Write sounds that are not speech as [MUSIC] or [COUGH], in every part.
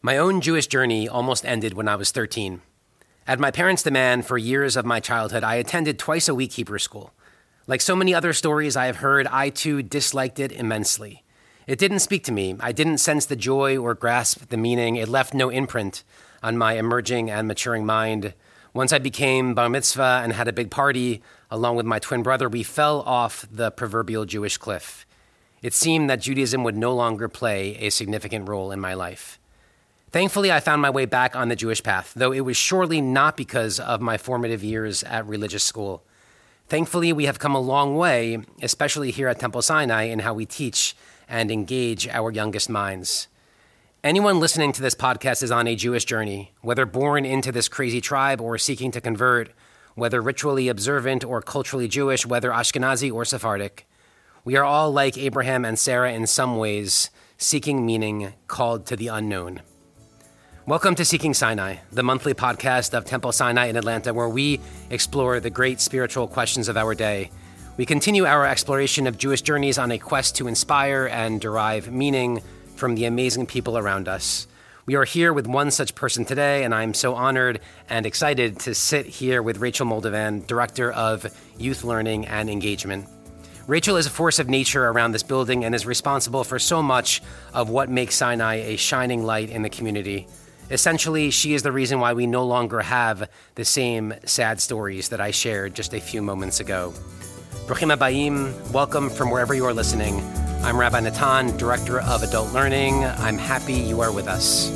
My own Jewish journey almost ended when I was 13. At my parents' demand for years of my childhood, I attended twice a week Hebrew school. Like so many other stories I have heard, I too disliked it immensely. It didn't speak to me. I didn't sense the joy or grasp the meaning. It left no imprint on my emerging and maturing mind. Once I became bar mitzvah and had a big party, along with my twin brother, we fell off the proverbial Jewish cliff. It seemed that Judaism would no longer play a significant role in my life. Thankfully, I found my way back on the Jewish path, though it was surely not because of my formative years at religious school. Thankfully, we have come a long way, especially here at Temple Sinai, in how we teach and engage our youngest minds. Anyone listening to this podcast is on a Jewish journey, whether born into this crazy tribe or seeking to convert, whether ritually observant or culturally Jewish, whether Ashkenazi or Sephardic. We are all like Abraham and Sarah in some ways, seeking meaning, called to the unknown. Welcome to Seeking Sinai, the monthly podcast of Temple Sinai in Atlanta, where we explore the great spiritual questions of our day. We continue our exploration of Jewish journeys on a quest to inspire and derive meaning from the amazing people around us. We are here with one such person today, and I'm so honored and excited to sit here with Rachel Moldovan, Director of Youth Learning and Engagement. Rachel is a force of nature around this building and is responsible for so much of what makes Sinai a shining light in the community. Essentially, she is the reason why we no longer have the same sad stories that I shared just a few moments ago. Bruchim Habaim, welcome from wherever you are listening. I'm Rabbi Natan, Director of Adult Learning. I'm happy you are with us.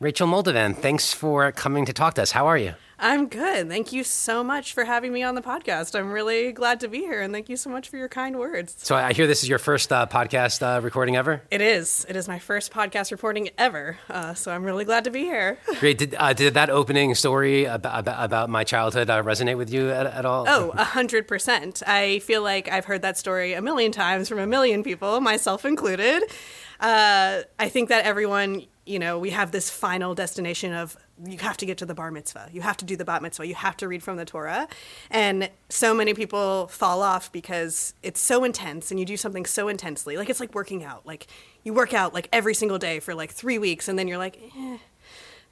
Rachel Moldovan, thanks for coming to talk to us. How are you? I'm good. Thank you so much for having me on the podcast. I'm really glad to be here, and thank you so much for your kind words. So I hear this is your first uh, podcast uh, recording ever. It is. It is my first podcast reporting ever. Uh, so I'm really glad to be here. [LAUGHS] Great. Did, uh, did that opening story about, about, about my childhood uh, resonate with you at, at all? Oh, a hundred percent. I feel like I've heard that story a million times from a million people, myself included. Uh, I think that everyone, you know, we have this final destination of you have to get to the bar mitzvah. You have to do the bat mitzvah. You have to read from the Torah. And so many people fall off because it's so intense and you do something so intensely. Like it's like working out. Like you work out like every single day for like three weeks and then you're like, eh,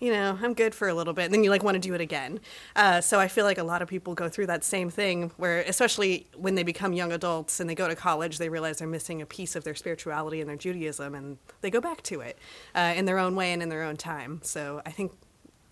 you know, I'm good for a little bit. And then you like want to do it again. Uh, so I feel like a lot of people go through that same thing where, especially when they become young adults and they go to college, they realize they're missing a piece of their spirituality and their Judaism and they go back to it uh, in their own way and in their own time. So I think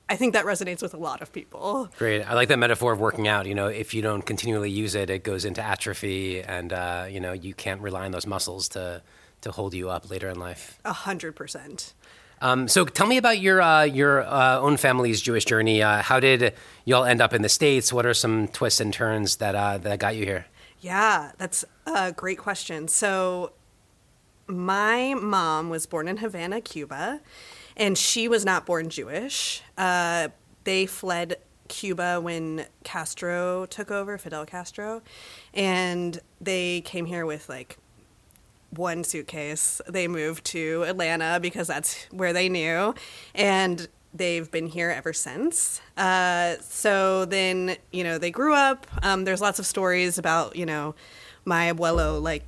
I think that resonates with a lot of people. Great. I like that metaphor of working out. You know, if you don't continually use it, it goes into atrophy, and uh, you know you can't rely on those muscles to to hold you up later in life. A hundred percent. Um, so tell me about your uh, your uh, own family's Jewish journey. Uh, how did y'all end up in the states? What are some twists and turns that uh, that got you here? Yeah, that's a great question. So, my mom was born in Havana, Cuba, and she was not born Jewish. Uh, they fled Cuba when Castro took over, Fidel Castro, and they came here with like one suitcase. They moved to Atlanta because that's where they knew, and they've been here ever since. Uh, so then, you know, they grew up. Um, there's lots of stories about, you know, my abuelo like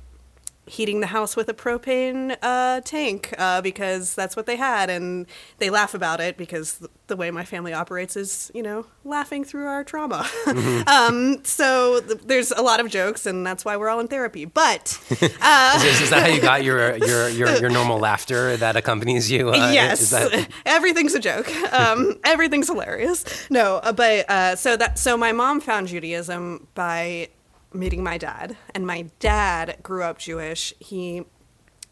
heating the house with a propane uh, tank uh, because that's what they had, and they laugh about it because the way my family operates is, you know, laughing through our trauma. Mm-hmm. [LAUGHS] um, so th- there's a lot of jokes, and that's why we're all in therapy. But uh, [LAUGHS] is, is, that how you got your your your, your [LAUGHS] normal laughter that accompanies you? Uh, yes, that... everything's a joke. Um, everything's hilarious. No, uh, but uh, so that so my mom found Judaism by meeting my dad, and my dad grew up Jewish. He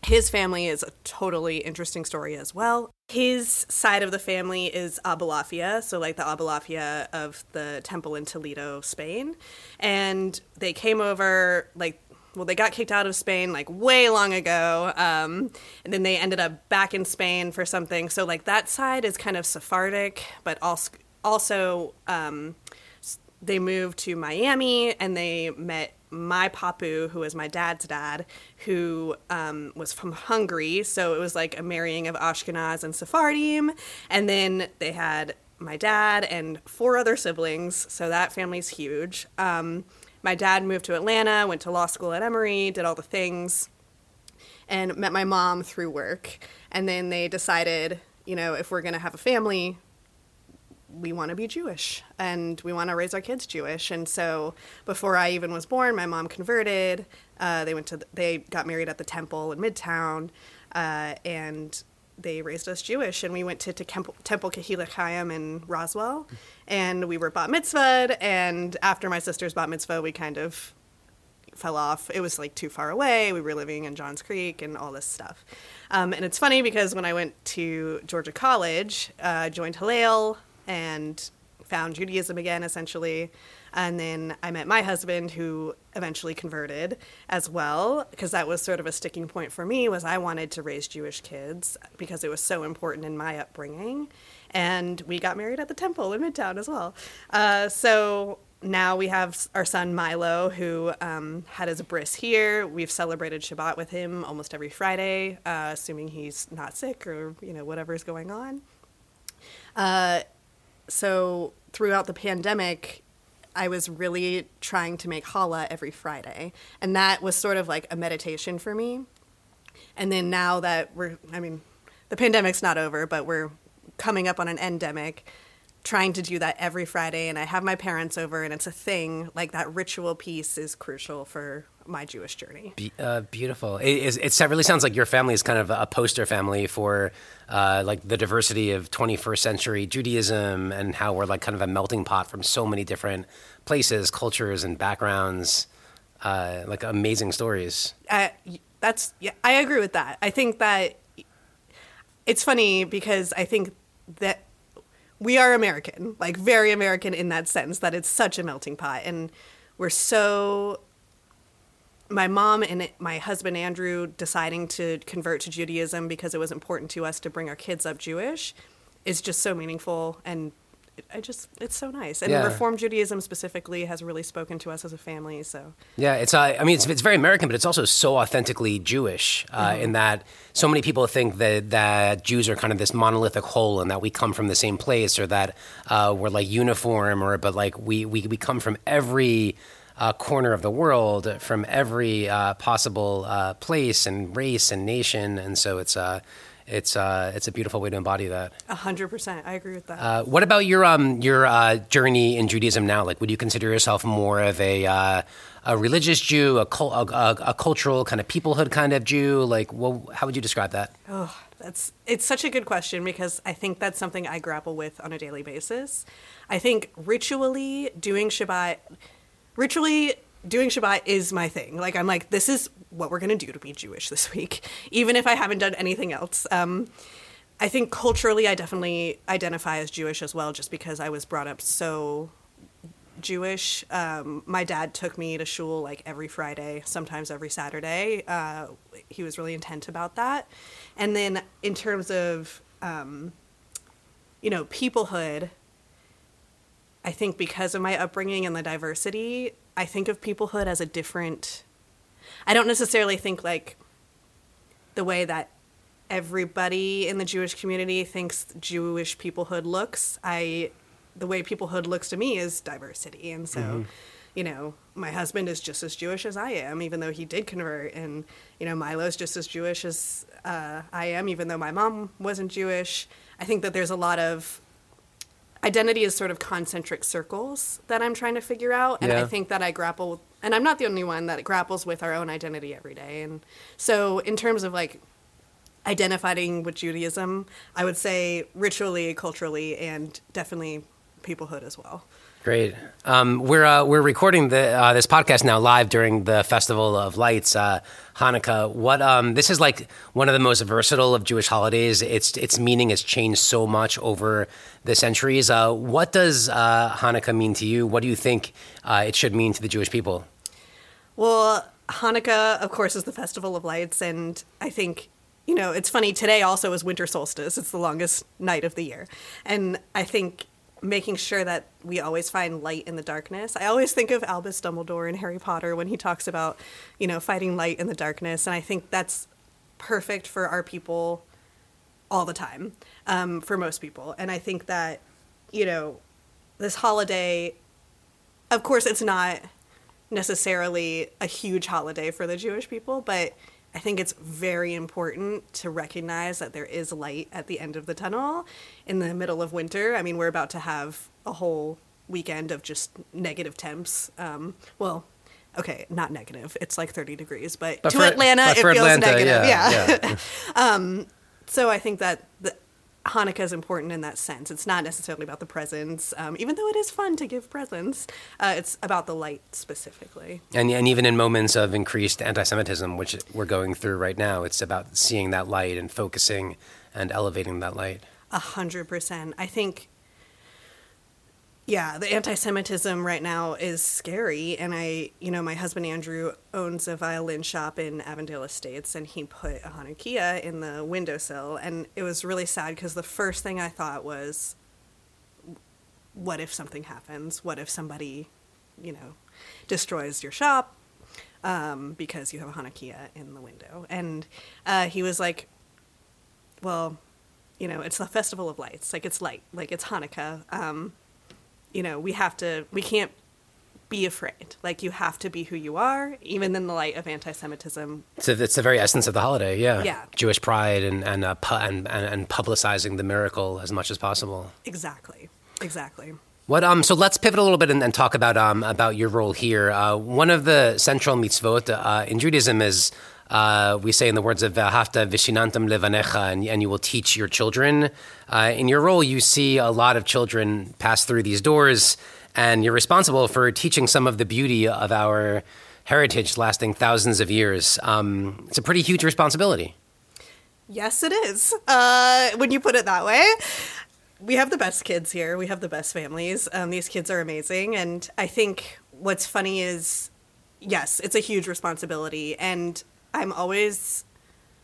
his family is a totally interesting story as well. His side of the family is Abulafia, so like the Abulafia of the temple in Toledo, Spain. And they came over like well, they got kicked out of Spain like way long ago, um, and then they ended up back in Spain for something. So like that side is kind of Sephardic, but also also um, they moved to Miami and they met my papu, who was my dad's dad, who um, was from Hungary. So it was like a marrying of Ashkenaz and Sephardim. And then they had my dad and four other siblings. So that family's huge. Um, my dad moved to Atlanta, went to law school at Emory, did all the things, and met my mom through work. And then they decided, you know, if we're going to have a family, we want to be Jewish and we want to raise our kids Jewish. And so before I even was born, my mom converted. Uh, they went to the, they got married at the temple in Midtown, uh, and they raised us Jewish. And we went to, to Temple, temple Kehillat Chaim in Roswell, and we were bat mitzvahed. And after my sister's bat mitzvah, we kind of fell off. It was like too far away. We were living in Johns Creek and all this stuff. Um, and it's funny because when I went to Georgia College, uh, joined Hillel and found Judaism again, essentially. And then I met my husband, who eventually converted as well, because that was sort of a sticking point for me. Was I wanted to raise Jewish kids because it was so important in my upbringing, and we got married at the temple in Midtown as well. Uh, so now we have our son Milo, who um, had his bris here. We've celebrated Shabbat with him almost every Friday, uh, assuming he's not sick or you know whatever's going on. Uh, so throughout the pandemic, I was really trying to make challah every Friday, and that was sort of like a meditation for me. And then now that we're, I mean, the pandemic's not over, but we're coming up on an endemic trying to do that every Friday, and I have my parents over, and it's a thing. Like that ritual piece is crucial for my Jewish journey. Be, uh, beautiful. It, it really sounds like your family is kind of a poster family for uh, like the diversity of 21st century Judaism and how we're like kind of a melting pot from so many different places, cultures, and backgrounds. Uh, like amazing stories. Uh, that's yeah, I agree with that. I think that it's funny because I think that we are American, like very American in that sense that it's such a melting pot, and we're so. My mom and my husband Andrew deciding to convert to Judaism because it was important to us to bring our kids up Jewish is just so meaningful and I just it's so nice. And yeah. Reform Judaism specifically has really spoken to us as a family. So yeah, it's uh, I mean it's it's very American, but it's also so authentically Jewish uh, mm-hmm. in that so many people think that that Jews are kind of this monolithic whole and that we come from the same place or that uh, we're like uniform or but like we we we come from every. Uh, corner of the world from every uh, possible uh, place and race and nation, and so it's uh, it's uh, it's a beautiful way to embody that. A hundred percent, I agree with that. Uh, what about your um your uh, journey in Judaism now? Like, would you consider yourself more of a uh, a religious Jew, a, cul- a, a, a, cultural kind of peoplehood kind of Jew? Like, well, how would you describe that? Oh, that's it's such a good question because I think that's something I grapple with on a daily basis. I think ritually doing Shabbat, ritually doing Shabbat is my thing. Like I'm like, this is what we're gonna do to be Jewish this week, [LAUGHS] even if I haven't done anything else. Um, I think culturally, I definitely identify as Jewish as well, just because I was brought up so Jewish. Um, my dad took me to shul like every Friday, sometimes every Saturday. Uh, he was really intent about that. And then in terms of, um, you know, peoplehood, I think because of my upbringing and the diversity, I think of peoplehood as a different. I don't necessarily think like the way that everybody in the Jewish community thinks Jewish peoplehood looks. I the way peoplehood looks to me is diversity, and so. Mm-hmm. You know, my husband is just as Jewish as I am, even though he did convert. And, you know, Milo's just as Jewish as uh, I am, even though my mom wasn't Jewish. I think that there's a lot of identity is sort of concentric circles that I'm trying to figure out. And yeah. I think that I grapple with, and I'm not the only one that grapples with our own identity every day. And so, in terms of like identifying with Judaism, I would say ritually, culturally, and definitely peoplehood as well. Great. Um, we're uh, we're recording the uh, this podcast now live during the Festival of Lights, uh, Hanukkah. What um, this is like one of the most versatile of Jewish holidays. Its its meaning has changed so much over the centuries. Uh, what does uh, Hanukkah mean to you? What do you think uh, it should mean to the Jewish people? Well, Hanukkah, of course, is the Festival of Lights, and I think you know it's funny. Today also is winter solstice. It's the longest night of the year, and I think making sure that we always find light in the darkness. I always think of Albus Dumbledore in Harry Potter when he talks about, you know, fighting light in the darkness, and I think that's perfect for our people all the time, um, for most people. And I think that, you know, this holiday, of course, it's not necessarily a huge holiday for the Jewish people, but I think it's very important to recognize that there is light at the end of the tunnel in the middle of winter. I mean, we're about to have a whole weekend of just negative temps. Um, well, okay, not negative. It's like 30 degrees, but, But to for- Atlanta, but it feels Atlanta, negative. yeah, yeah. [LAUGHS] um, so I think that the, Hanukkah is important in that sense. It's not necessarily about the presents, um, even though it is fun to give presents. Uh, it's about the light specifically. And, and even in moments of increased anti Semitism, which we're going through right now, it's about seeing that light and focusing and elevating that light. A hundred percent. I think, yeah, the anti-Semitism right now is scary. And I, you know, my husband Andrew owns a violin shop in Avondale Estates, and he put a Hanukkah in the windowsill, and it was really sad because the first thing I thought was, what if something happens? What if somebody, you know, destroys your shop um, because you have a Hanukkah in the window? And uh, he was like, well, you know, it's the festival of lights. Like it's light. Like it's Hanukkah. Um, you know, we have to. We can't be afraid. Like you have to be who you are, even in the light of anti-Semitism. It's, it's the very essence of the holiday, yeah. Yeah. Jewish pride and and, uh, pu- and and and publicizing the miracle as much as possible. Exactly. Exactly. What um? So let's pivot a little bit and, and talk about um about your role here. Uh, one of the central mitzvot uh, in Judaism is uh, we say in the words of Hafta Vishinantam Levanecha, and, you will teach your children. Uh, in your role, you see a lot of children pass through these doors, and you're responsible for teaching some of the beauty of our heritage lasting thousands of years. Um, it's a pretty huge responsibility. Yes, it is. Uh, when you put it that way, we have the best kids here. We have the best families. Um, these kids are amazing, and I think what's funny is, yes, it's a huge responsibility, and I'm always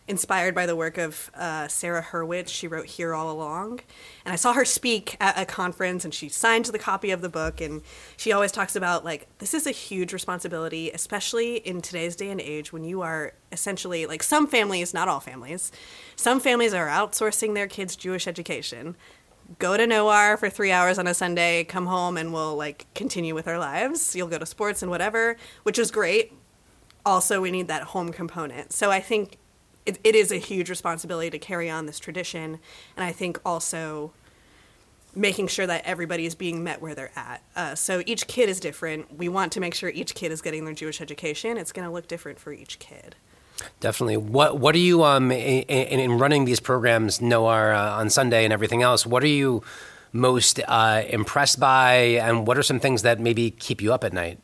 inspired by the work of uh, Sarah Hurwitz. She wrote Here All Along. And I saw her speak at a conference and she signed the copy of the book. And she always talks about, like, this is a huge responsibility, especially in today's day and age when you are essentially, like, some families, not all families, some families are outsourcing their kids' Jewish education. Go to Noar for three hours on a Sunday, come home, and we'll, like, continue with our lives. You'll go to sports and whatever, which is great also we need that home component. So I think it, it is a huge responsibility to carry on this tradition, and I think also making sure that everybody is being met where they're at. Uh, so each kid is different. We want to make sure each kid is getting their Jewish education. It's going to look different for each kid. Definitely. What What are you um in, in in running these programs, Noar uh, on Sunday and everything else? What are you most uh, impressed by, and what are some things that maybe keep you up at night?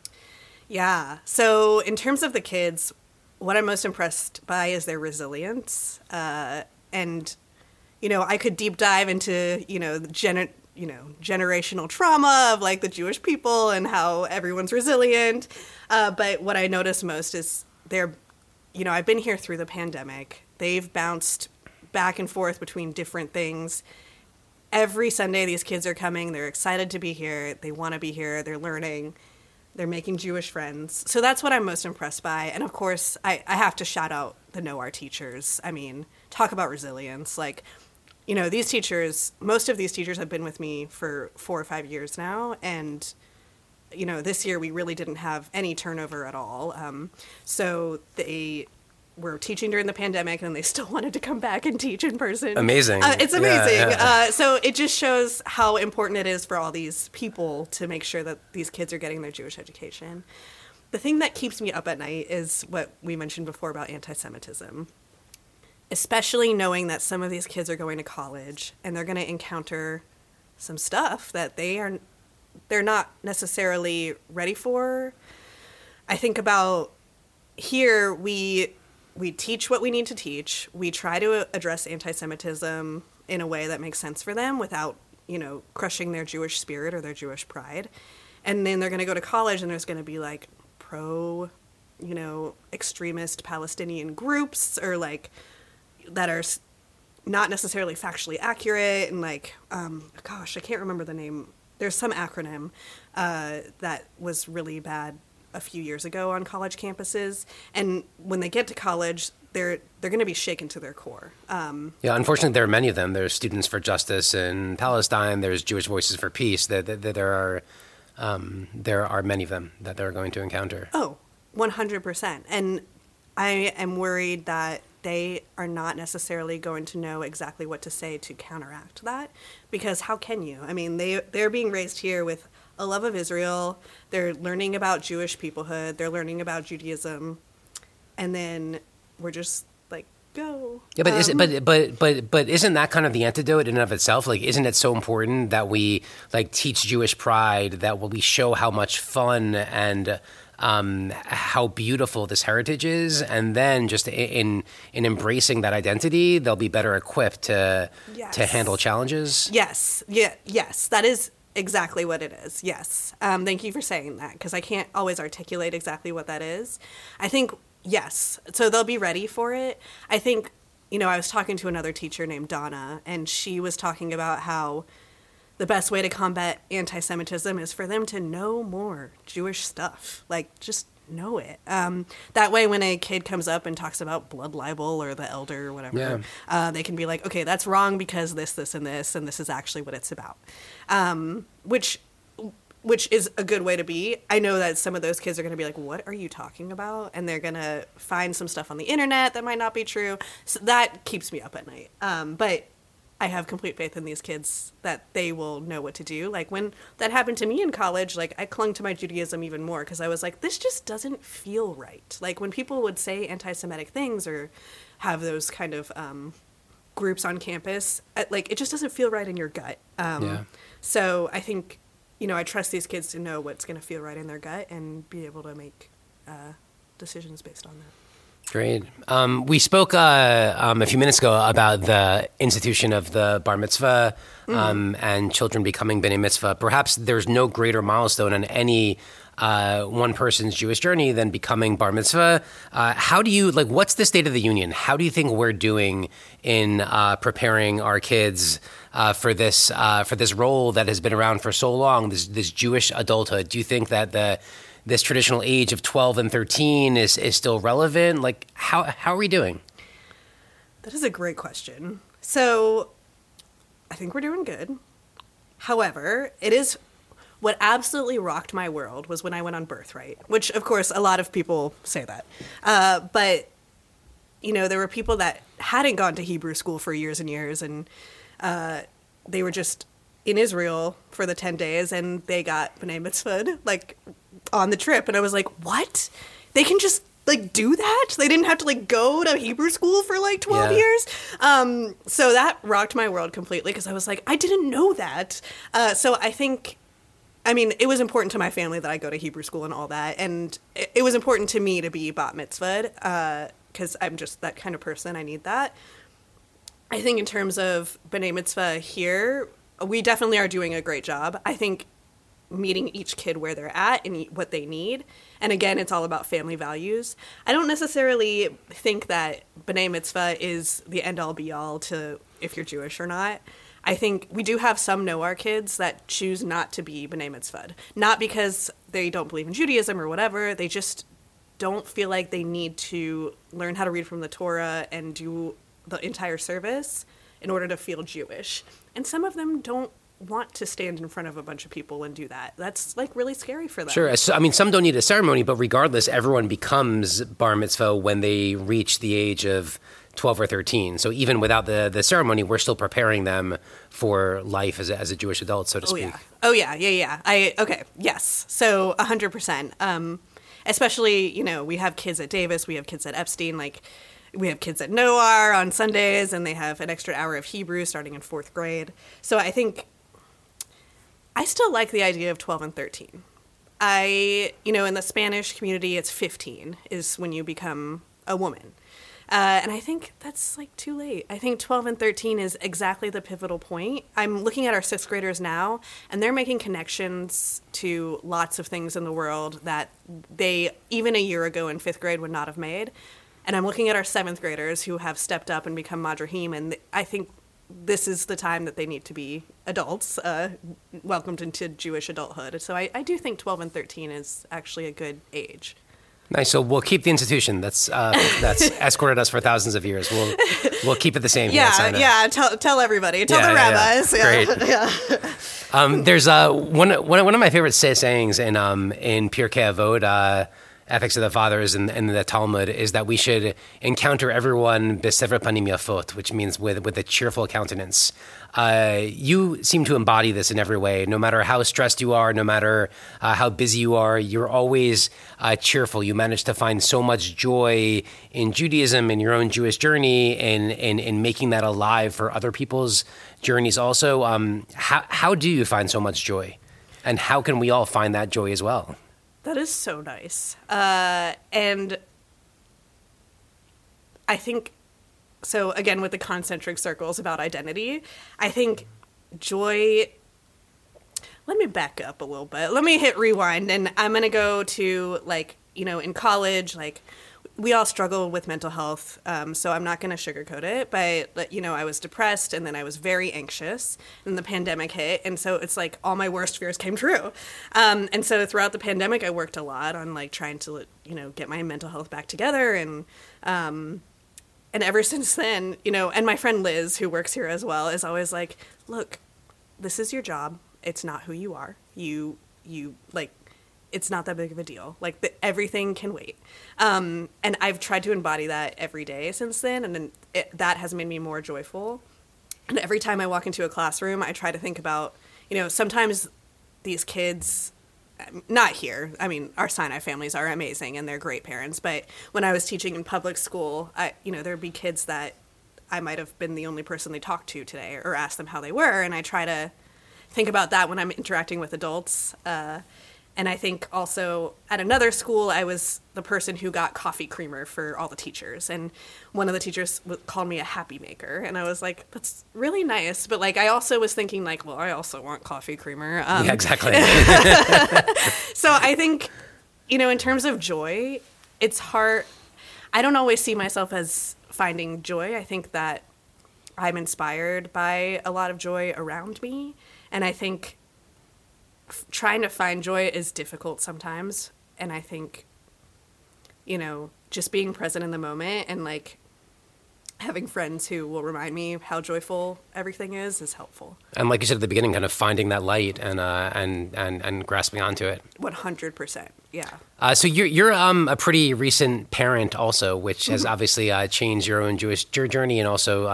Yeah. So in terms of the kids, what I'm most impressed by is their resilience. Uh, and, you know, I could deep dive into, you know, the gener- you know, generational trauma of like the Jewish people and how everyone's resilient. Uh, but what I notice most is they're, you know, I've been here through the pandemic. They've bounced back and forth between different things. Every Sunday, these kids are coming. They're excited to be here. They want to be here. They're learning they're making Jewish friends. So that's what I'm most impressed by. And of course, I, I have to shout out the Noar teachers. I mean, talk about resilience. Like, you know, these teachers, most of these teachers have been with me for four or five years now. And, you know, this year we really didn't have any turnover at all. Um, so they were teaching during the pandemic and they still [LAUGHS] wanted to come back and teach in person. Amazing. Uh, it's Yeah, amazing. yeah. Uh, so it just shows how important it is for all these people to make sure that these kids are getting their Jewish education. The thing that keeps me up at night is what we mentioned before about anti Semitism, especially knowing that some of these kids are going to college and they're going to encounter some stuff that they are they're not necessarily ready for. I think about here we we teach what we need to teach. We try to address anti-Semitism in a way that makes sense for them without, you know, crushing their Jewish spirit or their Jewish pride. And then they're going to go to college and there's going to be like pro, you know, extremist Palestinian groups or like that are not necessarily factually accurate and like um, gosh i can't remember the name there's some acronym uh, that was really bad a few years ago on college campuses and when they get to college they're they're going to be shaken to their core um, Yeah, unfortunately, there are many of them. There's Students for Justice in Palestine. There's Jewish Voices for Peace. There, there, there are um, there are many of them that they're going to encounter. Oh, 100%. And I am worried that they are not necessarily going to know exactly what to say to counteract that because how can you? I mean, they they're being raised here with a love of Israel. They're learning about Jewish peoplehood. They're learning about Judaism. And then we're just like go. Yeah, but is it, Um, but but but but isn't that kind of the antidote in and of itself? Like, isn't it so important that we like teach Jewish pride? That we show how much fun and um, how beautiful this heritage is, and then just in in embracing that identity, they'll be better equipped to to handle challenges. Yes, yeah, yes, that is exactly what it is. Yes, um, thank you for saying that because I can't always articulate exactly what that is. I think yes, so they'll be ready for it. I think you know I was talking to another teacher named Donna, and she was talking about how the best way to combat anti-Semitism is for them to know more Jewish stuff, like just know it. Um, that way, when a kid comes up and talks about blood libel or the elder or whatever, Yeah. uh, they can be like, okay, that's wrong because this, this, and this, and this is actually what it's about. Um, which, which is a good way to be. I know that some of those kids are going to be like, what are you talking about? And they're going to find some stuff on the internet that might not be true. So that keeps me up at night. Um, but I have complete faith in these kids that they will know what to do. Like when that happened to me in college, like I clung to my Judaism even more because I was like, this just doesn't feel right. Like when people would say anti-Semitic things or have those kind of um, groups on campus, uh, like it just doesn't feel right in your gut. Um, Yeah. So I think, you know, I trust these kids to know what's going to feel right in their gut and be able to make uh, decisions based on that. Great. Um, we spoke uh, um, a few minutes ago about the institution of the bar mitzvah um, and children becoming b'nai mitzvah. Perhaps there's no greater milestone in any uh, one person's Jewish journey than becoming bar mitzvah. Uh, how do you like? What's the state of the union? How do you think we're doing in uh, preparing our kids? Uh, for this uh, for this role that has been around for so long, this this Jewish adulthood, do you think that the this traditional age of 12 and 13 is, is still relevant? Like, how, how are we doing? That is a great question. So, I think we're doing good. However, it is what absolutely rocked my world was when I went on Birthright, which, of course, a lot of people say that. Uh, but, you know, there were people that hadn't gone to Hebrew school for years and years, and uh, they were just in Israel for the 10 days, and they got B'nai Mitzvah, [LAUGHS] like, on the trip. And I was like, what? They can just like do that they didn't have to like go to hebrew school for like 12 Yeah. years um so that rocked my world completely because i was like i didn't know that uh so i think I mean, it was important to my family that I go to Hebrew school and all that, and it, it was important to me to be bat mitzvahed because I'm just that kind of person. I need that. I think in terms of b'nai mitzvah here, we definitely are doing a great job. I think meeting each kid where they're at and what they need. And again, it's all about family values. I don't necessarily think that b'nai mitzvah is the end all be all to if you're Jewish or not. I think we do have some Noar kids that choose not to be b'nai mitzvah, not because they don't believe in Judaism or whatever. They just don't feel like they need to learn how to read from the Torah and do the entire service in order to feel Jewish. And some of them don't want to stand in front of a bunch of people and do that. That's like really scary for them. Sure. So, I mean, some don't need a ceremony, but regardless, everyone becomes bar mitzvah when they reach the age of 12 or 13. So even without the, the ceremony, we're still preparing them for life as a, as a Jewish adult, so to Oh speak. yeah. Oh yeah. Yeah. Yeah. I okay. Yes. So hundred percent. Um, especially you know we have kids at Davis, we have kids at Epstein, like we have kids at Noar on Sundays, and they have an extra hour of Hebrew starting in fourth grade. So I think I still like the idea of twelve and thirteen. I you know in the Spanish community it's fifteen is when you become a woman. Uh, and I think that's like too late. I think 12 and 13 is exactly the pivotal point. I'm looking at our sixth graders now, and they're making connections to lots of things in the world that they, even a year ago in fifth grade, would not have made. And I'm looking at our seventh graders who have stepped up and become madrahim, and I think this is the time that they need to be adults, uh, welcomed into Jewish adulthood. So I, I do think 12 and 13 is actually a good age. Nice. So we'll keep the institution that's uh, [LAUGHS] that's escorted us for thousands of years. We'll we'll keep it the same. Yeah, Sinai. yeah. Tell tell everybody. Tell Yeah, the yeah, yeah. rabbis. Yeah, Great. [LAUGHS] yeah. Um, there's uh, one, one, one of my favorite sayings in, um, in Pirkei Avot, uh, Ethics of the Fathers and, and the Talmud is that we should encounter everyone besever panim yafot, which means with, with a cheerful countenance. Uh, you seem to embody this in every way. No matter how stressed you are, no matter uh, how busy you are, you're always uh, cheerful. You manage to find so much joy in Judaism, in your own Jewish journey, and in, in, in, making that alive for other people's journeys also. Um, how, how do you find so much joy? And how can we all find that joy as well? That is so nice. Uh, and I think, so again, with the concentric circles about identity, I think joy. Let me back up a little bit. Let me hit rewind, and I'm to go to, like, you know, in college, like, we all struggle with mental health, um, so I'm not going to sugarcoat it. But you know, I was depressed, and then I was very anxious, and the pandemic hit, and so it's like all my worst fears came true. Um, and so throughout the pandemic, I worked a lot on like trying to you know get my mental health back together, and um, and ever [LAUGHS] since then, you know, and my friend Liz, who works here as well, is always like, "Look, this is your job. It's not who you are. You you like it's not that big of a deal. Like the, everything can wait. Um, and I've tried to embody that every day since then, and then it, that has made me more joyful. And every time I walk into a classroom, I try to think about, you know, sometimes these kids, not here. I mean, our Sinai families are amazing and they're great parents. But when I was teaching in public school, I, you know, there'd be kids that I might have been the only person they talked to today, or asked them how they were, and I try to think about that when I'm interacting with adults. Uh, and I think also at another school, I was the person who got coffee creamer for all the teachers. And one of the teachers called me a happy maker. And I was like, that's really nice. But like, I also was thinking, like, well, I also want coffee creamer. Um, yeah, exactly. [LAUGHS] so I think, you know, in terms of joy, it's hard. I don't always see myself as finding joy. I think that I'm inspired by a lot of joy around me. And I think trying to find joy is difficult sometimes. And i think you know just being present in the moment and like having friends who will remind me how joyful everything is is helpful. And like you said at the beginning kind of finding that light and uh, and, and and grasping onto it. 100% yeah. Uh, so you're you're um, a pretty recent parent also which has obviously uh, changed your own jewish journey and also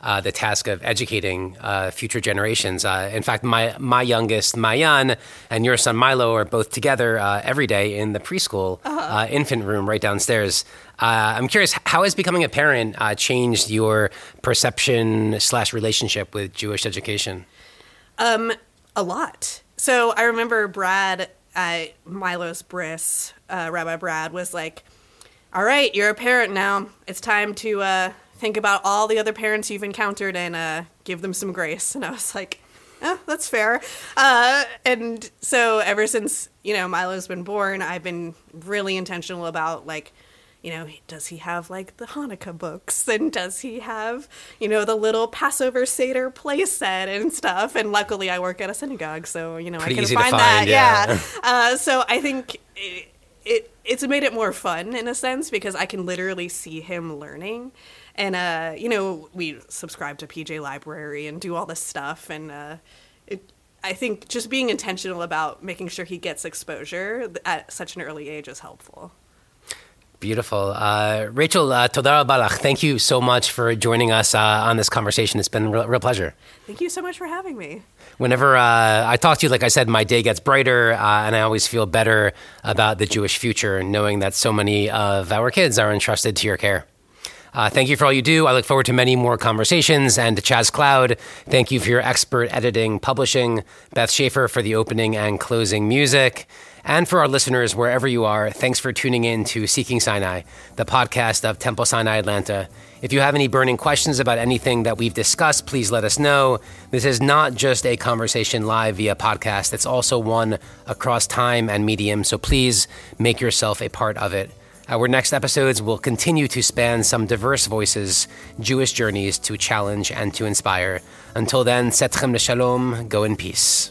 uh, the task of educating uh, future generations. Uh, in fact, my my youngest Mayan and your son Milo are both together uh, every day in the preschool uh-huh. Uh, infant room right downstairs. Uh, I'm curious, how has becoming a parent changed your perception slash relationship with Jewish education? Um, a lot. So I remember Brad Milo's bris, Rabbi Brad was like, "All right, you're a parent now. It's time to." Think about all the other parents you've encountered and uh, give them some grace. And I was like, oh, that's fair. Uh, and so ever since, you know, Milo's been born, I've been really intentional about like, you know, does he have like the Hanukkah books? And does he have, you know, the little Passover Seder play set and stuff? And luckily I work at a synagogue, so, you know, Pretty I can find, find, that. Yeah. yeah. Uh, so I think it, it, it's made it more fun in a sense because I can literally see him learning and uh, you know we subscribe to PJ Library and do all this stuff, and uh, it, I think just being intentional about making sure he gets exposure at such an early age is helpful. Beautiful. Uh, Rachel, uh, Todara Balach, thank you so much for joining us uh, on this conversation. It's been a real, real, pleasure. Thank you so much for having me. Whenever uh, I talk to you, like I said, my day gets brighter, uh, and I always feel better about the Jewish future, knowing that so many of our kids are entrusted to your care. Uh, thank you for all you do. I look forward to many more conversations. And to Chaz Cloud, thank you for your expert editing, publishing. Beth Schaefer for the opening and closing music. And for our listeners, wherever you are, thanks for tuning in to Seeking Sinai, the podcast of Temple Sinai Atlanta. If you have any burning questions about anything that we've discussed, please let us know. This is not just a conversation live via podcast, it's also one across time and medium. So please make yourself a part of it. Our next episodes will continue to span some diverse voices, Jewish journeys to challenge and to inspire. Until then, Setchem Shalom, go in peace.